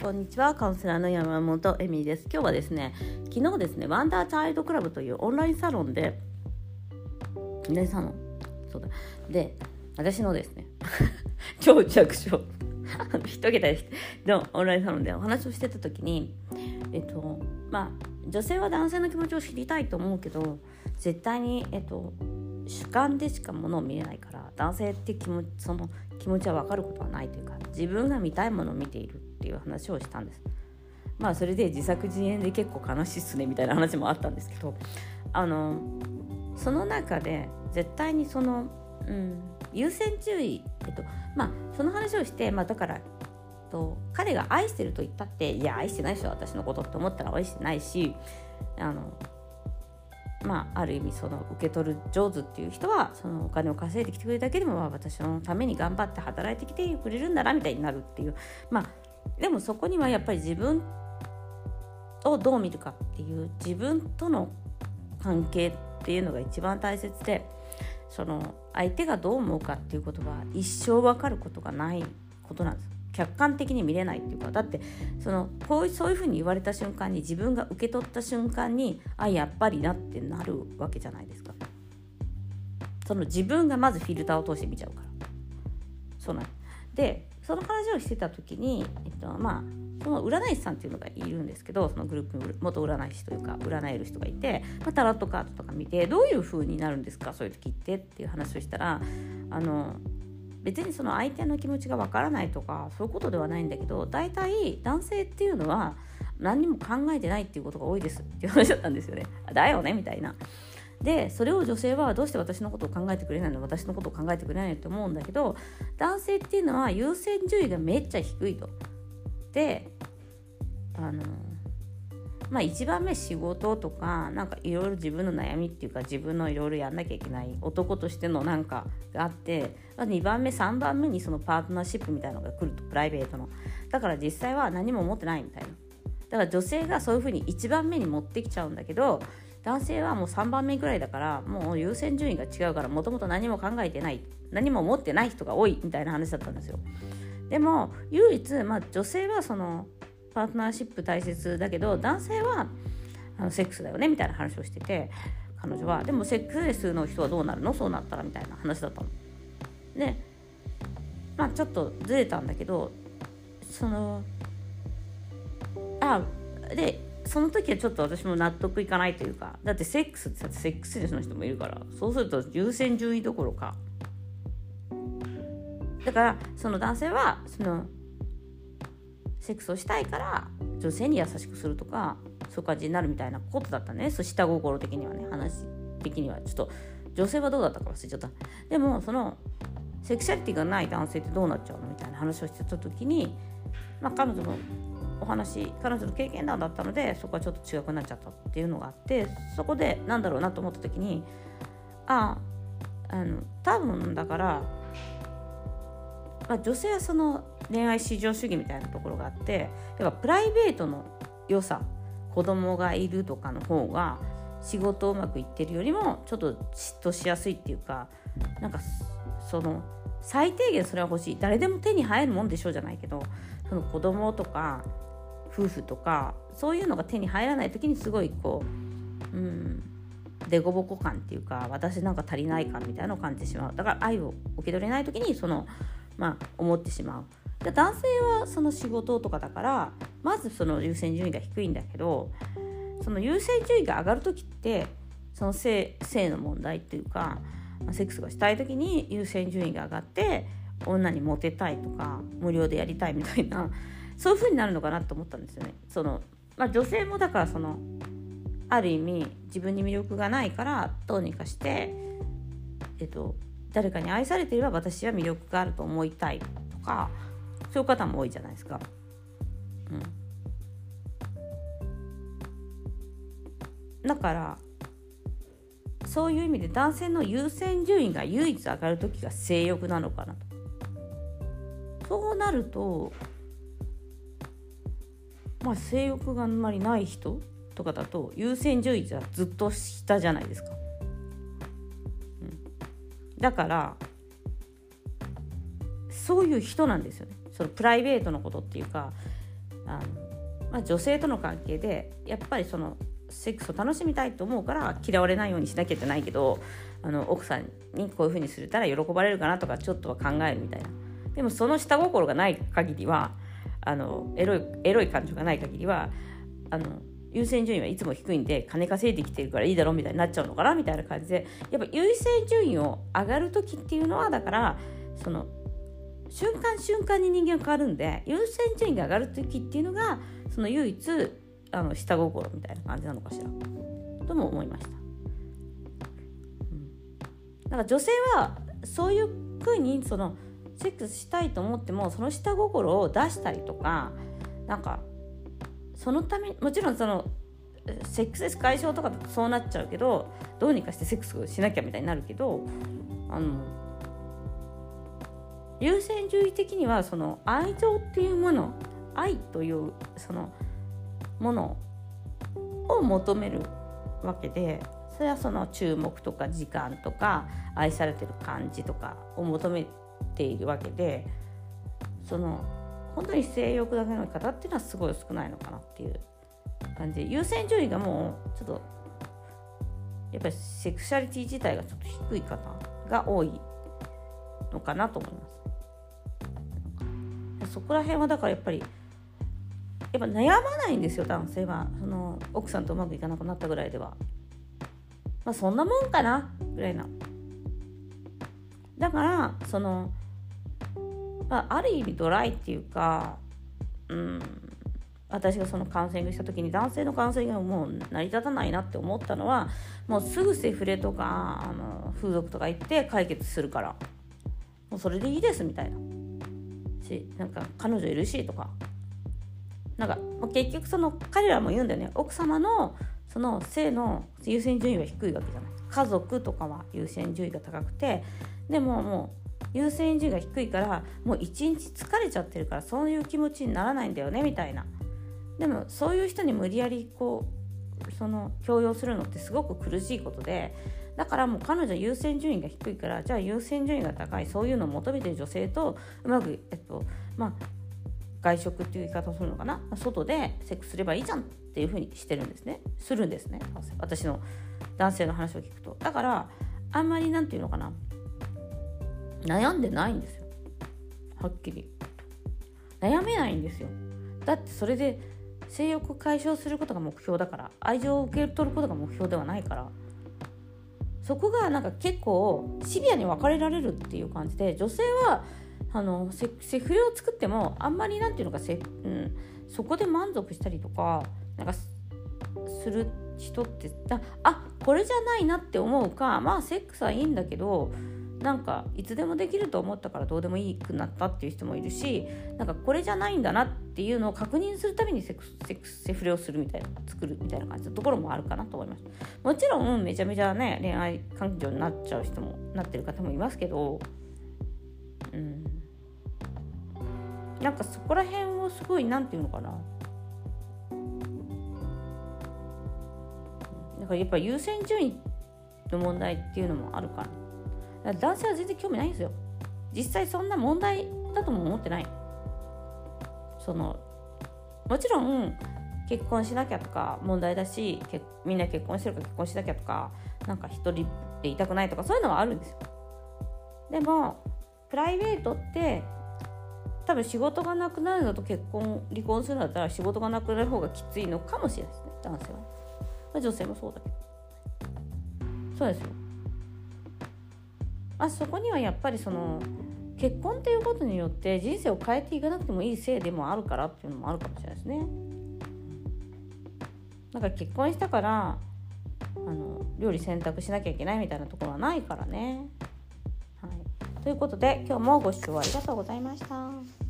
こんにちは。カウンセラーの山本恵美です。今日はですね昨日ですねワンダーチャイルドクラブというオンラインサロンでオンラインサロン？そうだ。で私のですね超弱小一桁のオンラインサロンでお話をしてた時にえっとまあ女性は男性の気持ちを知りたいと思うけど絶対にえっと主観でしかものを見れないから男性って気持ちその気持ちは分かることはないというか自分が見たいものを見ている。っていう話をしたんです。まあそれで自作自演で結構悲しいっすねみたいな話もあったんですけどあのその中で絶対にその、うん、優先順位、えっとまあ、その話をして、まあ、だからと彼が愛してると言ったっていや愛してないでしょ私のことって思ったら愛してないしあのまあ、ある意味その受け取る上手っていう人はそのお金を稼いできてくれるだけでも、まあ、私のために頑張って働いてきてくれるんだなみたいになるっていうまあでもそこにはやっぱり自分をどう見るかっていう自分との関係っていうのが一番大切でその相手がどう思うかっていうことは一生分かることがないことなんです。客観的に見れないっていうかだってそのこうそういうふうに言われた瞬間に自分が受け取った瞬間にあやっぱりなってなるわけじゃないですか。その自分がまずフィルターを通して見ちゃうから。そうなんでその話をしてた時に、えっと、まあその占い師さんっていうのがいるんですけどそのグループに元占い師というか占える人がいて、まあ、タロットカードとか見てどういう風になるんですかそういう時ってっていう話をしたらあの別にその相手の気持ちがわからないとかそういうことではないんだけど大体男性っていうのは何にも考えてないっていうことが多いですっていう話だったんですよね。だよねみたいな。でそれを女性はどうして私のことを考えてくれないの？私のことを考えてくれないのって思うんだけど男性っていうのは優先順位がめっちゃ低いと。であのまあ一番目仕事とかなんかいろいろ自分の悩みっていうか自分のいろいろやんなきゃいけない男としてのなんかがあって2番目3番目にそのパートナーシップみたいなのが来るとプライベートの。だから実際は何も思ってないみたいな。だから女性がそういうふうに1番目に持ってきちゃうんだけど男性はもう3番目ぐらいだからもう優先順位が違うからもともと何も考えてない何も思ってない人が多いみたいな話だったんですよ。でも唯一、まあ、女性はそのパートナーシップ大切だけど男性はあのセックスだよねみたいな話をしてて彼女は。でもセックスレスの人はどうなるの？そうなったらみたいな話だったの。でまあちょっとずれたんだけどそのあでその時はちょっと私も納得いかないというかだってセックスってセックスレスの人もいるからそうすると優先順位どころか。だからその男性はそのセックスをしたいから女性に優しくするとかそういう感じになるみたいなことだったね。そう下心的にはね話的には。ちょっと女性はどうだったか忘れちゃった。でもそのセクシャリティがない男性ってどうなっちゃうのみたいな話をしてた時に、まあ、彼女のお話彼女の経験談だったのでそこはちょっと違くなっちゃったっていうのがあってそこでなんだろうなと思った時にあああの多分だからまあ、女性はその恋愛至上主義みたいなところがあってだからプライベートの良さ子供がいるとかの方が仕事うまくいってるよりもちょっと嫉妬しやすいっていうかなんかその最低限それは欲しい。誰でも手に入るもんでしょうじゃないけどその子供とか夫婦とかそういうのが手に入らない時にすごいこううん凸凹感っていうか私なんか足りない感みたいなのを感じてしまうだから愛を受け取れない時にそのまあ、思ってしまう。で男性はその仕事とかだからまずその優先順位が低いんだけどその優先順位が上がる時ってその性性の問題っていうかセックスがしたい時に優先順位が上がって女にモテたいとか無料でやりたいみたいなそういう風になるのかなと思ったんですよね。そのまあ、女性もだからそのある意味自分に魅力がないからどうにかして、えっと、誰かに愛されていれば私は魅力があると思いたいとかそういう方も多いじゃないですか。うん、だからそういう意味で男性の優先順位が唯一上がる時が性欲なのかなと。そうなるとまあ性欲があんまりない人とかだと優先順位じゃずっと下じゃないですか。だからそういう人なんですよね。そのプライベートのことっていうかあの、まあ、女性との関係でやっぱりそのセックスを楽しみたいと思うから嫌われないようにしなきゃじゃないけどあの奥さんにこういう風にするたら喜ばれるかなとかちょっとは考えるみたいな。でもその下心がない限りはあのエロいエロい感情がない限りはあの優先順位はいつも低いんで金稼いできてるからいいだろうみたいになっちゃうのかなみたいな感じでやっぱ優先順位を上がる時っていうのはだからその瞬間瞬間に人間は変わるんで優先順位が上がる時っていうのがその唯一あの下心みたいな感じなのかしらとも思いました。うん、だか女性はそういうふうにそのセックスしたいと思ってもその下心を出したりとかなんかそのためもちろんそのセックスレス解消とかだとそうなっちゃうけどどうにかしてセックスしなきゃみたいになるけどあの優先順位的にはその愛情っていうもの愛というそのものを求めるわけでそれはその注目とか時間とか愛されてる感じとかを求めっているわけでその本当に性欲だけの方っていうのはすごい少ないのかなっていう感じ。で優先順位がもうちょっとやっぱりセクシャリティ自体がちょっと低い方が多いのかなと思います。そこら辺はだからやっぱりやっぱ悩まないんですよ男性は。その奥さんとうまくいかなくなったぐらいでは。まあそんなもんかなぐらいなだからそのまあ、ある意味ドライっていうか、うん、私がそのカウンセリングした時に男性のカウンセリングがもう成り立たないなって思ったのはもうすぐセフレとかあの風俗とか行って解決するから。もうそれでいいですみたいな。しなんか彼女いるしとか。なんか結局その彼らも言うんだよね。奥様のその性の優先順位は低いわけじゃない。家族とかは優先順位が高くてでももう優先順位が低いからもう一日疲れちゃってるからそういう気持ちにならないんだよねみたいな。でもそういう人に無理やりこうその強要するのってすごく苦しいことでだからもう彼女優先順位が低いからじゃあ優先順位が高いそういうのを求めてる女性とうまくえっとまあ外食っていう言い方をするのかな外でセックスすればいいじゃんっていうふうにしてるんですね。するんですね。私の男性の話を聞くと。だからあんまり何て言うのかな悩んでないんですよ。はっきり。悩めないんですよ。だってそれで性欲解消することが目標だから愛情を受け取ることが目標ではないから。そこがなんか結構シビアに分かれられるっていう感じで女性はあのセフレを作ってもあんまりなんていうのかせ、うん、そこで満足したりとかなんかする人ってあこれじゃないなって思うかまあセックスはいいんだけどなんかいつでもできると思ったからどうでもいいくなったっていう人もいるしなんかこれじゃないんだなっていうのを確認するためにセクセクセフレをするみたいな作るみたいな感じのところもあるかなと思います。もちろんめちゃめちゃね恋愛環境になっちゃう人もなってる方もいますけどうん。なんかそこら辺をすごい何て言うのかな。だからやっぱ優先順位の問題っていうのもあるかな。男性は全然興味ないんですよ。実際そんな問題だとも思ってない。そのもちろん結婚しなきゃとか問題だしみんな結婚してるから結婚しなきゃとかなんか一人でいたくないとかそういうのはあるんですよ。でもプライベートって多分仕事がなくなるのと結婚離婚するんだったら仕事がなくなる方がきついのかもしれないですね。男性は、ま、女性もそうだけど。そうですよ。あそこにはやっぱりその結婚っていうことによって人生を変えていかなくてもいいせいでもあるからっていうのもあるかもしれないですね。なんか結婚したからあの料理選択しなきゃいけないみたいなところはないからね。はい、ということで今日もご視聴ありがとうございました。